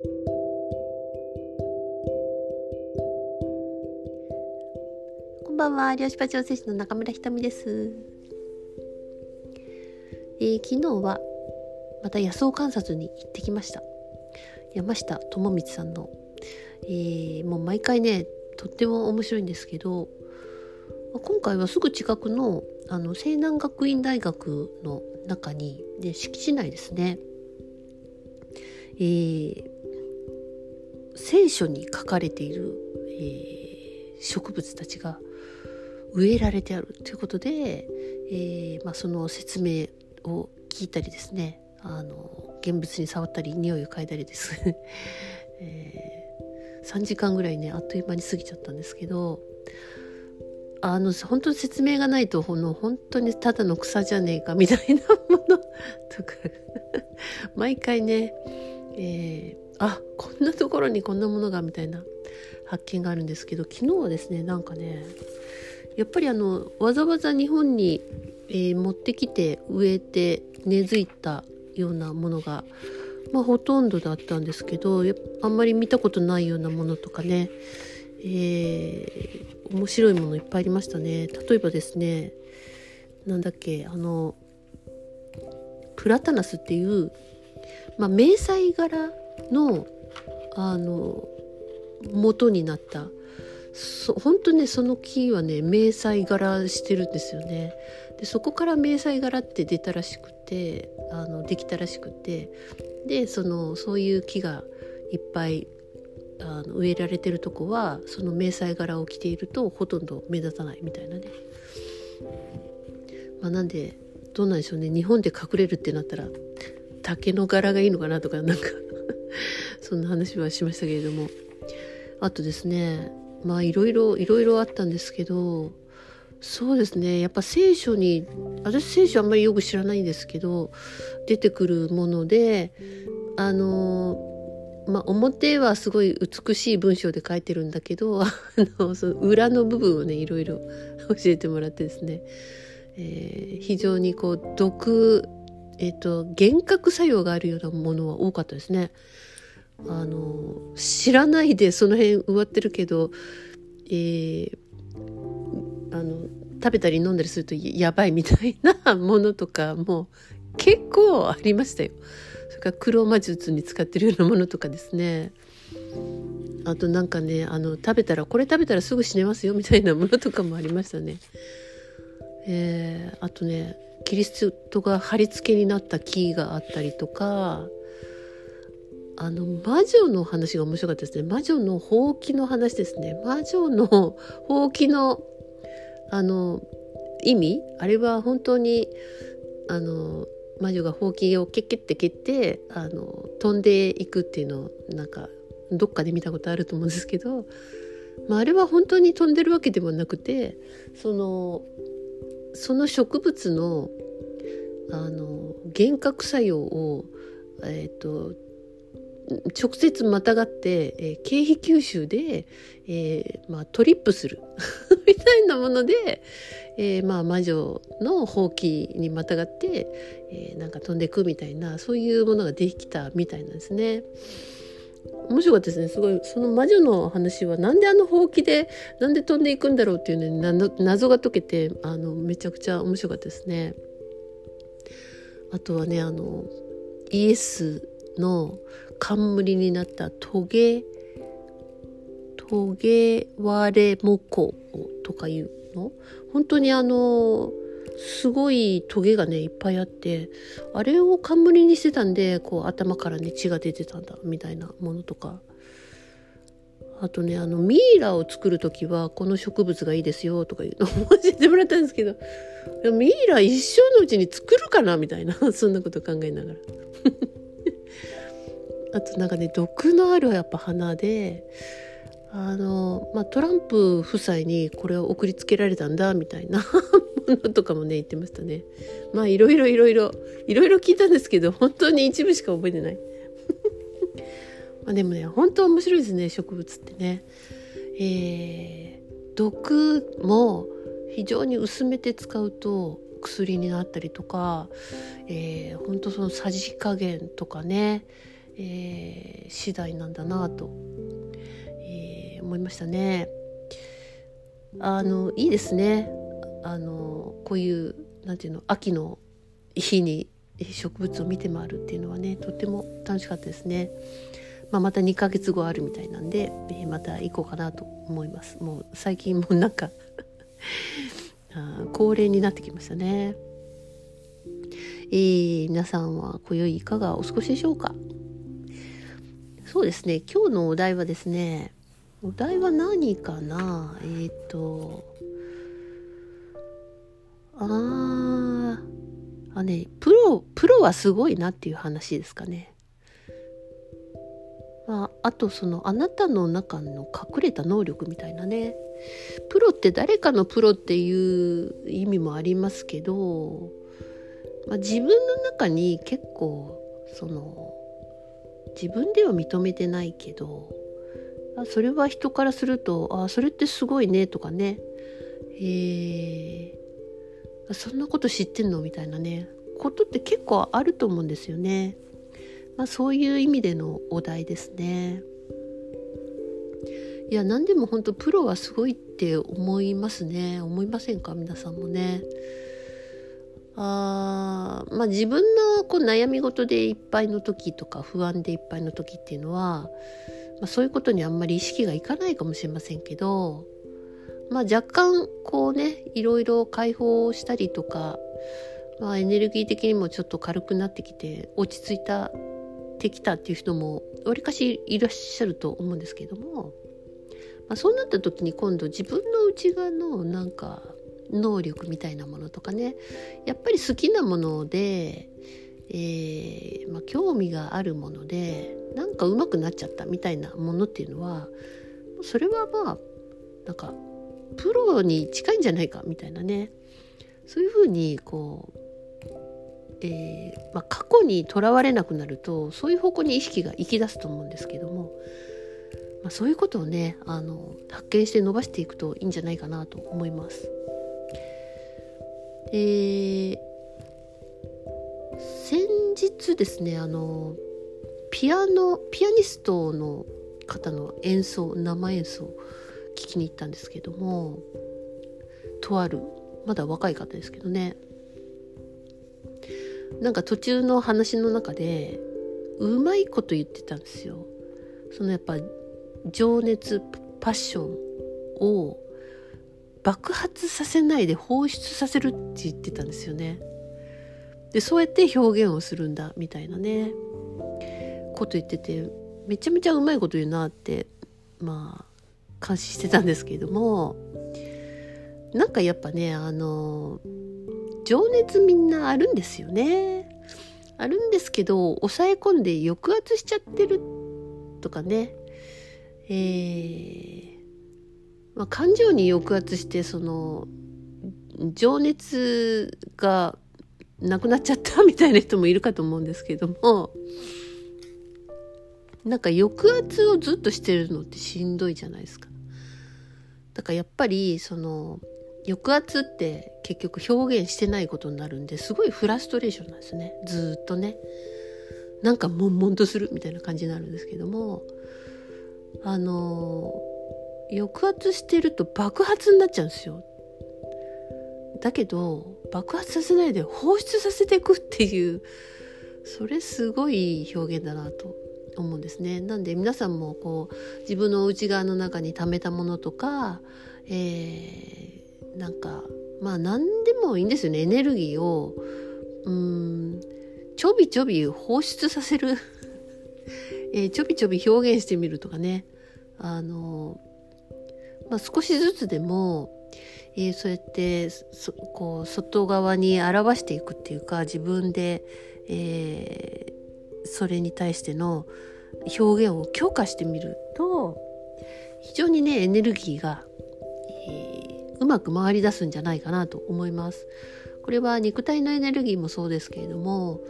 こんばんは、漁師場調整士の中村ひとみです。えー、昨日はまた野草観察に行ってきました。山下智光さんの、えー、もう毎回ね、とっても面白いんですけど、今回はすぐ近くのあの西南学院大学の中にで敷地内ですね、えー、聖書に書かれている、えー、植物たちが植えられてあるということで、えーまあ、その説明を聞いたりですねあの現物に触ったり匂いを嗅いだりです、えー、3時間ぐらいねあっという間に過ぎちゃったんですけどあの本当に説明がないとほの本当にただの草じゃねえかみたいなものとか毎回ね、えー、あこんなところにこんなものがみたいな発見があるんですけど昨日はですねなんかねやっぱりあのわざわざ日本に、えー、持ってきて植えて根付いたようなものが、まあ、ほとんどだったんですけどあんまり見たことないようなものとかね、えー、面白いものいっぱいありましたね。例えばですねなんだっけあのプラタナスっていう、まあ、迷彩柄のあの元になった。そ本当ねその木はね迷彩柄してるんですよね。でそこから迷彩柄って出たらしくてあのできたらしくて。でそのそういう木がいっぱいあの植えられてるとこはその迷彩柄を着ているとほとんど目立たないみたいなね。まあ、なんでどうなんでしょうね。日本で隠れるってなったら竹の柄がいいのかなとかなんか そんな話はしましたけれども。あとですねまあいろいろいろいろあったんですけどそうですねやっぱ聖書に私聖書あんまりよく知らないんですけど出てくるものであのまあ、表はすごい美しい文章で書いてるんだけど あのその裏の部分をねいろいろ教えてもらってですね、えー、非常にこう毒、えーと、幻覚作用があるようなものは多かったですね。あの知らないでその辺植わってるけど、えー、あの食べたり飲んだりするとやばいみたいなものとかも結構ありましたよ。それから黒魔術に使ってるようなものとかですねあとなんかねあの食べたらこれ食べたらすぐ死ねますよみたいなものとかもありましたね。えー、あとねキリストが貼り付けになった木があったりとかあの魔女の話が面白かったですね。魔女のほうきの話ですね。魔女のほうきのあの意味？あれは本当にあの魔女がほうきをケッケって蹴ってあの飛んでいくっていうのをなんかどっかで見たことあると思うんですけど、まあ、あれは本当に飛んでるわけでもなくてそのその植物のあの幻覚作用を、えーと、直接またがって、えー、経費吸収で、えーまあ、トリップする みたいなもので、えー、まあ魔女のほうきにまたがって、えー、なんか飛んでいくみたいなそういうものができたみたいなんですね。面白かったですね。すごい。その魔女の話はなんであのほうきでなんで飛んでいくんだろうっていうね謎が解けてあのめちゃくちゃ面白かったですね。あとはねあのイエスの冠になったトゲトゲワレモコとかいうの？本当にあのすごいトゲがねいっぱいあってあれを冠にしてたんでこう頭からね血が出てたんだみたいなものとか。あとねあのミイラを作る時はこの植物がいいですよとかいうのを 教えてもらったんですけどミイラ一生のうちに作るかなみたいなそんなこと考えながら。あとなんかね毒のあるやっぱ花であの、まあ、トランプ夫妻にこれを送りつけられたんだみたいな ものとかもね言ってましたね。まあいろいろいろいろいろいろ聞いたんですけど本当に一部しか覚えてない。まあでもね本当面白いですね植物ってね。えー、毒も非常に薄めて使うと薬になったりとか、えー、本当そのさじ加減とかねえー、次第なんだなと、思いましたね。あのいいですねあのこういうなんていうの秋の日に植物を見て回るっていうのはねとっても楽しかったですね。まあ、また2ヶ月後あるみたいなんで、えー、また行こうかなと思います。もう最近もなんか あ恒例になってきましたね。えー、皆さんは今宵いかがお過ごしでしょうか？そうですね今日のお題はですねお題は何かな？えっ、ー、とああねプロプロはすごいなっていう話ですかね。まあ、あとそのあなたの中の隠れた能力みたいなねプロって誰かのプロっていう意味もありますけど、まあ、自分の中に結構その自分では認めてないけどそれは人からすると「あそれってすごいね」とかね「えー、そんなこと知ってんの?」みたいなねことって結構あると思うんですよね。まあ、そういう意味でのお題ですね。いや何でも本当プロはすごいって思いますね思いませんか？皆さんもね。あまあ自分のこう悩み事でいっぱいの時とか不安でいっぱいの時っていうのはまあ、そういうことにあんまり意識がいかないかもしれませんけど、まあ、若干こうねいろいろ解放したりとか、まあ、エネルギー的にもちょっと軽くなってきて落ち着いたてきたっていう人もわりかしいらっしゃると思うんですけども、まあ、そうなった時に今度自分の内側のなんか能力みたいなものとかねやっぱり好きなものでえー、まあ、興味があるものでなんか上手くなっちゃったみたいなものっていうのはそれはまあなんかプロに近いんじゃないかみたいなねそういうふうにこう、えー、まあ、過去にとらわれなくなるとそういう方向に意識が行き出すと思うんですけども、まあ、そういうことをねあの発見して伸ばしていくといいんじゃないかなと思います。えー先日ですねあのピアノピアニストの方の演奏生演奏聞きに行ったんですけどもとあるまだ若い方ですけどね。なんか途中の話の中でうまいこと言ってたんですよ。そのやっぱ情熱パッションを爆発させないで放出させるって言ってたんですよね。でそうやって表現をするんだみたいなね。こと言っててめちゃめちゃうまいこと言うなってまあ監視してたんですけれどもなんかやっぱねあの情熱みんなあるんですよね。あるんですけど抑え込んで抑圧しちゃってるとかねえー、まあ、感情に抑圧してその情熱が亡くなっちゃったみたいな人もいるかと思うんですけどもなんか抑圧をずっとしてるのってしんどいじゃないですか。だからやっぱりその抑圧って結局表現してないことになるんですごいフラストレーションなんですねずっとね。なんか悶々とするみたいな感じになるんですけどもあの抑圧してると爆発になっちゃうんですよだけど爆発させないで放出させていくっていうそれすごい表現だなと思うんですね。なんで皆さんもこう自分の内側の中に溜めたものとか、えー、なんかまあ何でもいいんですよね。エネルギーをうんちょびちょび放出させる。えー、ちょびちょび表現してみるとかね。あの、まあ、少しずつでもえー、そうやってこう外側に表していくっていうか自分で、えー、それに対しての表現を強化してみると非常にねエネルギーが、えー、うまく回り出すんじゃないかなと思います。これは肉体のエネルギーもそうですけれども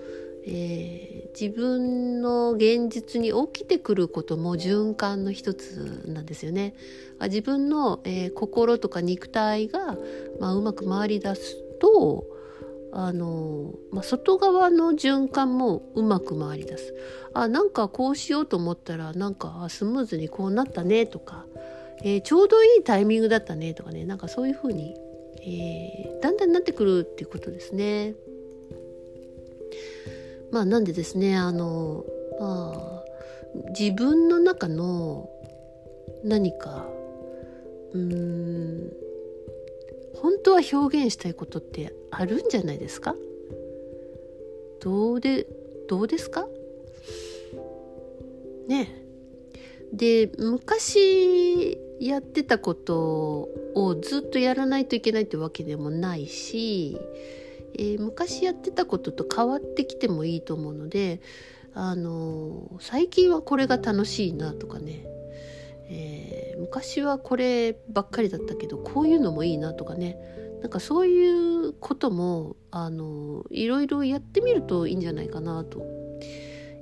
えー、自分の現実に起きてくることも循環の一つなんですよね。自分の、えー、心とか肉体が、まあ、うまく回り出すとあの、まあ、外側の循環もうまく回りだすあなんかこうしようと思ったらなんかスムーズにこうなったねとか、えー、ちょうどいいタイミングだったねとかねなんかそういう風に、えー、だんだんなってくるっていうことですね。まあなんでですねあのまあ自分の中の何かうーん本当は表現したいことってあるんじゃないですか？どうでどうですか？ねで昔やってたことをずっとやらないといけないってわけでもないし、えー、昔やってたことと変わってきてもいいと思うのであの最近はこれが楽しいなとかね、えー、昔はこればっかりだったけどこういうのもいいなとかね。なんかそういうこともあのいろいろやってみるといいんじゃないかなと、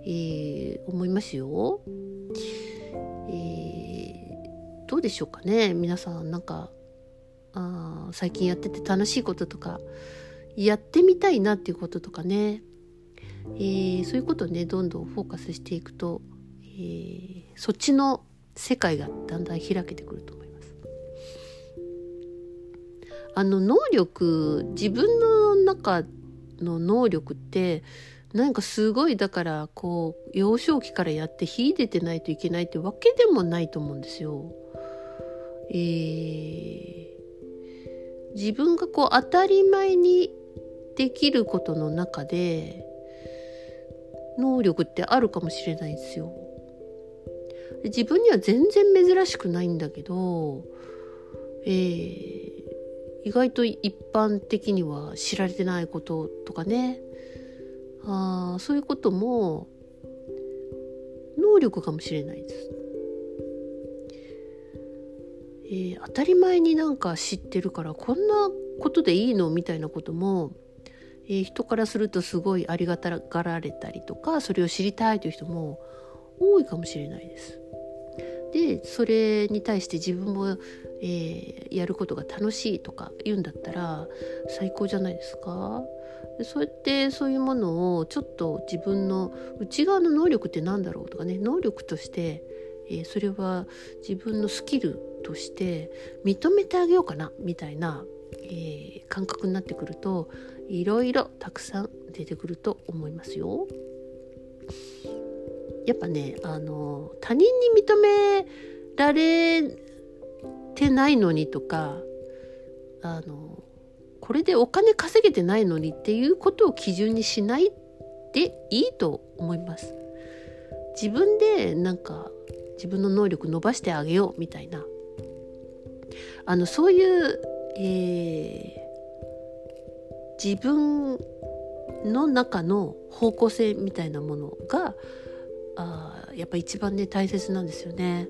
えー、思いますよ。えー、どうでしょうかね。皆さんなんかあ最近やってて楽しいこととかやってみたいなっていうこととかね。えー、そういうことをねどんどんフォーカスしていくと、えー、そっちの世界がだんだん開けてくると思います。あの能力自分の中の能力ってなんかすごいだからこう幼少期からやって秀でてないといけないってわけでもないと思うんですよ。えー、自分がこう当たり前にできることの中で能力ってあるかもしれないですよ。自分には全然珍しくないんだけど、えー、意外と一般的には知られてないこととかねあそういうことも能力かもしれないです。えー、当たり前になんか知ってるからこんなことでいいのみたいなこともえー、人からするとすごいありがたがられたりとかそれを知りたいという人も多いかもしれないです。でそれに対して自分も、えー、やることが楽しいとか言うんだったら最高じゃないですか。でそうやってそういうものをちょっと自分の内側の能力って何だろうとかね能力として、えー、それは自分のスキルとして認めてあげようかなみたいな、えー、感覚になってくるといろいろたくさん出てくると思いますよ。やっぱねあの他人に認められてないのにとかあのこれでお金稼げてないのにっていうことを基準にしないでいいと思います。自分でなんか自分の能力伸ばしてあげようみたいなあのそういう、えー、自分の中の方向性みたいなものがあやっぱ一番ね大切なんですよね。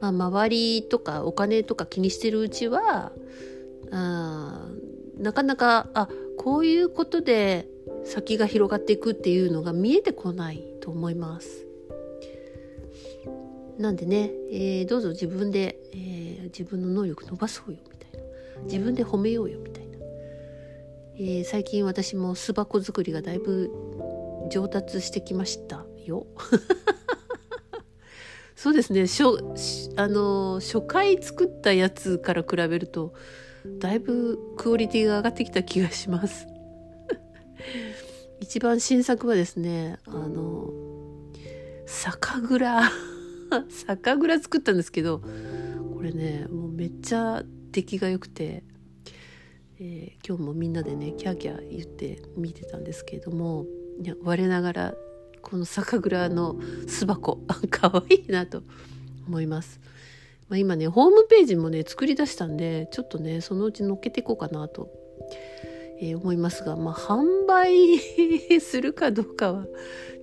まあ、周りとかお金とか気にしてるうちはあなかなかあこういうことで先が広がっていくっていうのが見えてこないと思います。なんでね、えー、どうぞ自分で、えー、自分の能力伸ばそうよみたいな自分で褒めようよみたいな。えー、最近私も巣箱作りがだいぶ上達してきましたよ。そうですね初あの初回作ったやつから比べるとだいぶクオリティが上がってきた気がします。一番新作はですねあの酒蔵 酒蔵作ったんですけどこれねもうめっちゃ出来が良くてえー、今日もみんなでねキャーキャー言って見てたんですけれども我ながらこの酒蔵の巣箱。かわいいなと思います。まあ、今ねホームページもね作り出したんでちょっとねそのうち載っけていこうかなと、えー、思いますが、まあ、販売 するかどうかは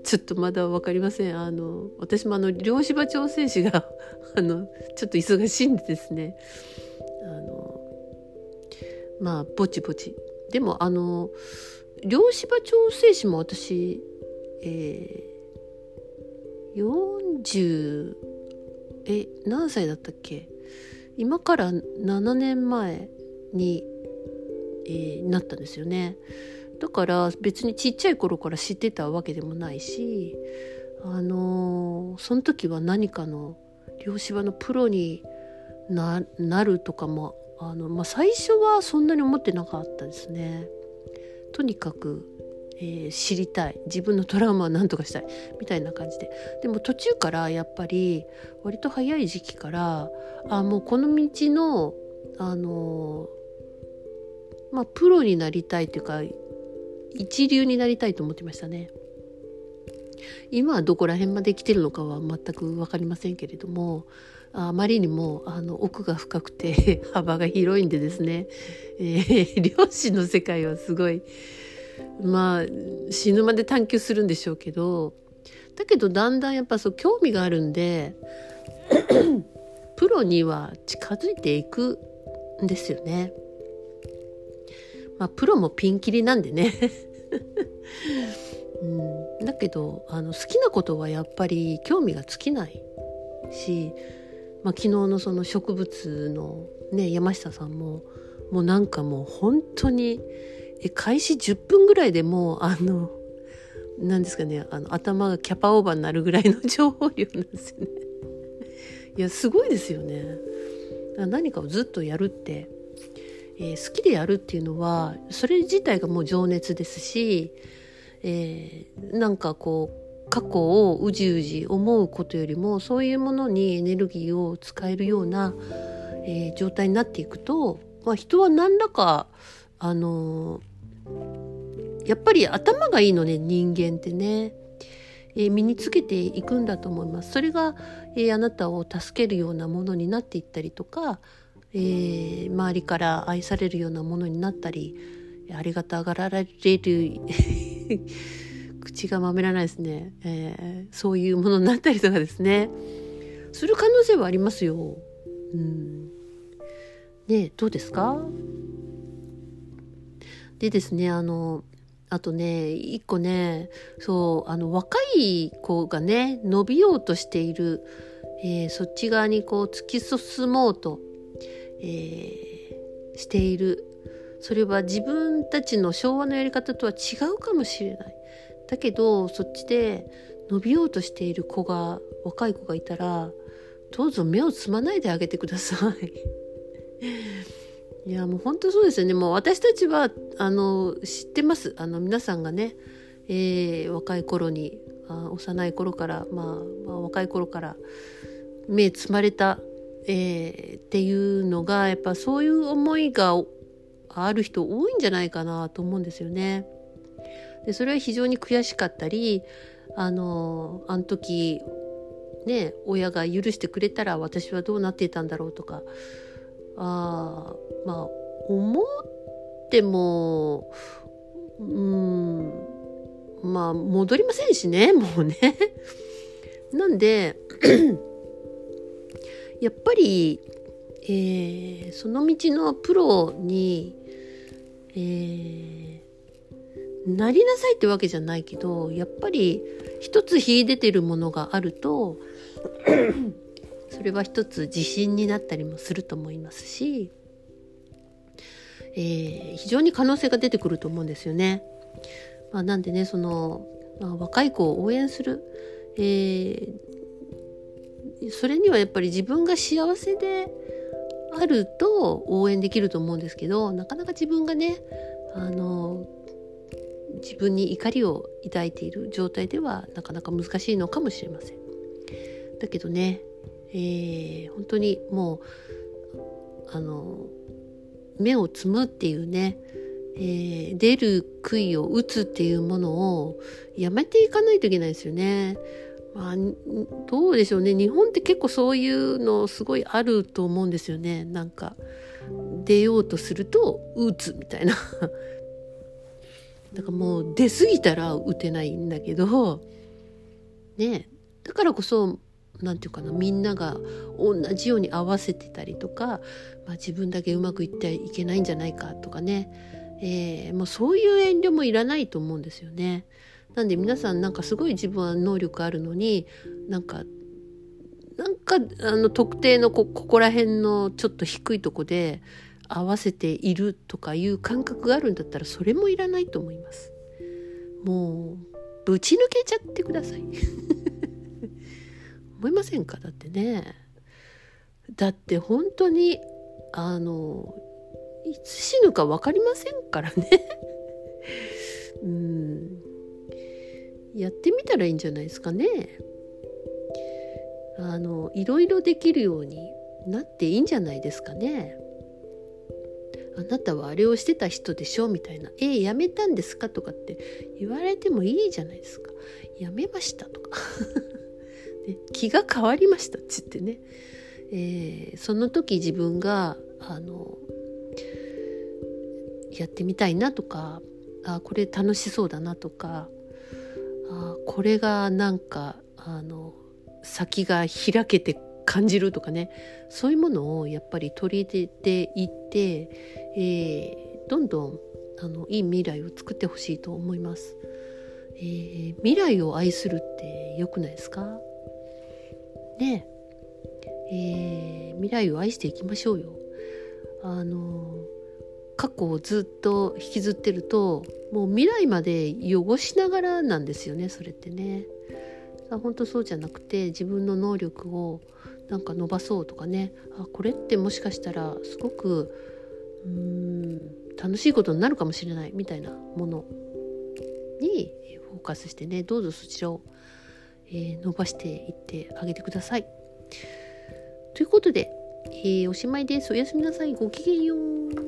ちょっとまだ分かりません。あの私もあの漁師場調整士が あのちょっと忙しいんでですね。あのまあぼちぼち。でもあの漁師場調整士も私えー、40え何歳だったっけ？今から7年前に、えー、なったんですよね。だから別にちっちゃい頃から知ってたわけでもないし、あのー、その時は何かの漁師場のプロになるとかもあの、まあ、最初はそんなに思ってなかったですね。とにかく、えー、知りたい。自分のトラウマは何とかしたい。みたいな感じで。でも途中からやっぱり割と早い時期からあもうこの道のあのまあプロになりたいというか一流になりたいと思ってましたね。今はどこら辺まで来てるのかは全く分かりませんけれどもあまりにもあの奥が深くて 幅が広いんでですね、えー、漁師の世界はすごいまあ死ぬまで探求するんでしょうけどだけどだんだんやっぱそう興味があるんで プロには近づいていくんですよね。まあプロもピンキリなんでね。うん、だけどあの好きなことはやっぱり興味が尽きないし、まあ、昨日のその植物の、ね、山下さんももうなんかもう本当にえ開始10分ぐらいでもうあの何ですかねあの頭がキャパオーバーになるぐらいの情報量なんですよね。いやすごいですよね。何かをずっとやるって、えー、好きでやるっていうのはそれ自体がもう情熱ですしえー、なんかこう過去をうじうじ思うことよりもそういうものにエネルギーを使えるような、えー、状態になっていくと、まあ、人は何らかあのー、やっぱり頭がいいのね人間ってね。えー、身につけていくんだと思います。それが、え、あなたを助けるようなものになっていったりとか、え、周りから愛されるようなものになったりありがたがられる口がまめらないですね、えー、そういうものになったりとかですね。する可能性はありますよ。うん、ねどうですか？でですねあのあとね一個ねそうあの若い子がね伸びようとしている、えー、そっち側にこう突き進もうと、えー、している。それは自分たちの昭和のやり方とは違うかもしれない。だけどそっちで伸びようとしている子が若い子がいたらどうぞ目をつまないであげてください。いやもう本当そうですよね。もう私たちはあの知ってます。あの皆さんがね、えー、若い頃にあ幼い頃から、まあ、まあ若い頃から目つまれた、えー、っていうのがやっぱそういう思いがある人多いんじゃないかなと思うんですよね。でそれは非常に悔しかったりあのあの時ね親が許してくれたら私はどうなっていたんだろうとかあまあ思ってもうんまあ戻りませんしね もうね。なんで やっぱり、えー、その道のプロにえー、なりなさいってわけじゃないけどやっぱり一つ秀でてるものがあると それは一つ自信になったりもすると思いますし、えー、非常に可能性が出てくると思うんですよね。まあ、なんでねその、まあ、若い子を応援する、えー、それにはやっぱり自分が幸せであると応援できると思うんですけどなかなか自分がねあの自分に怒りを抱いている状態ではなかなか難しいのかもしれません。だけどね、えー、本当にもうあの目をつむっていうね、えー、出る杭を打つっていうものをやめていかないといけないですよね。まあ、どうでしょうね日本って結構そういうのすごいあると思うんですよねなんか出ようとすると打つみたいなだからもう出過ぎたら打てないんだけどねだからこそ何て言うかなみんなが同じように合わせてたりとか、まあ、自分だけうまくいってはいけないんじゃないかとかね、えー、もうそういう遠慮もいらないと思うんですよね。なんで皆さんなんかすごい自分は能力あるのになんかなんかあの特定のこここら辺のちょっと低いとこで合わせているとかいう感覚があるんだったらそれもいらないと思います。もうぶち抜けちゃってください。思いませんか？だってね。だって本当にあのいつ死ぬか分かりませんからね。うん。やってみたらいいんじゃないですかね。あのいろいろできるようになっていいんじゃないですかね。あなたはあれをしてた人でしょ？みたいな「えー、やめたんですか?」とかって言われてもいいじゃないですか「やめました」とか。ね、気が変わりましたっつってね、えー、その時自分があのやってみたいなとかあこれ楽しそうだなとかあこれがなんかあの先が開けて感じるとかね。そういうものをやっぱり取り入れていって、えー、どんどんあのいい未来を作ってほしいと思います、えー、未来を愛するって良くないですか？ね。えー、未来を愛していきましょうよ。あの過去をずっと引きずってるともう未来まで汚しながらなんですよねそれってね。本当そうじゃなくて自分の能力をなんか伸ばそうとかねあこれってもしかしたらすごくうーん楽しいことになるかもしれないみたいなものにフォーカスしてねどうぞそちらを、えー、伸ばしていってあげてください。ということで、えー、おしまいです。おやすみなさい。ごきげんよう。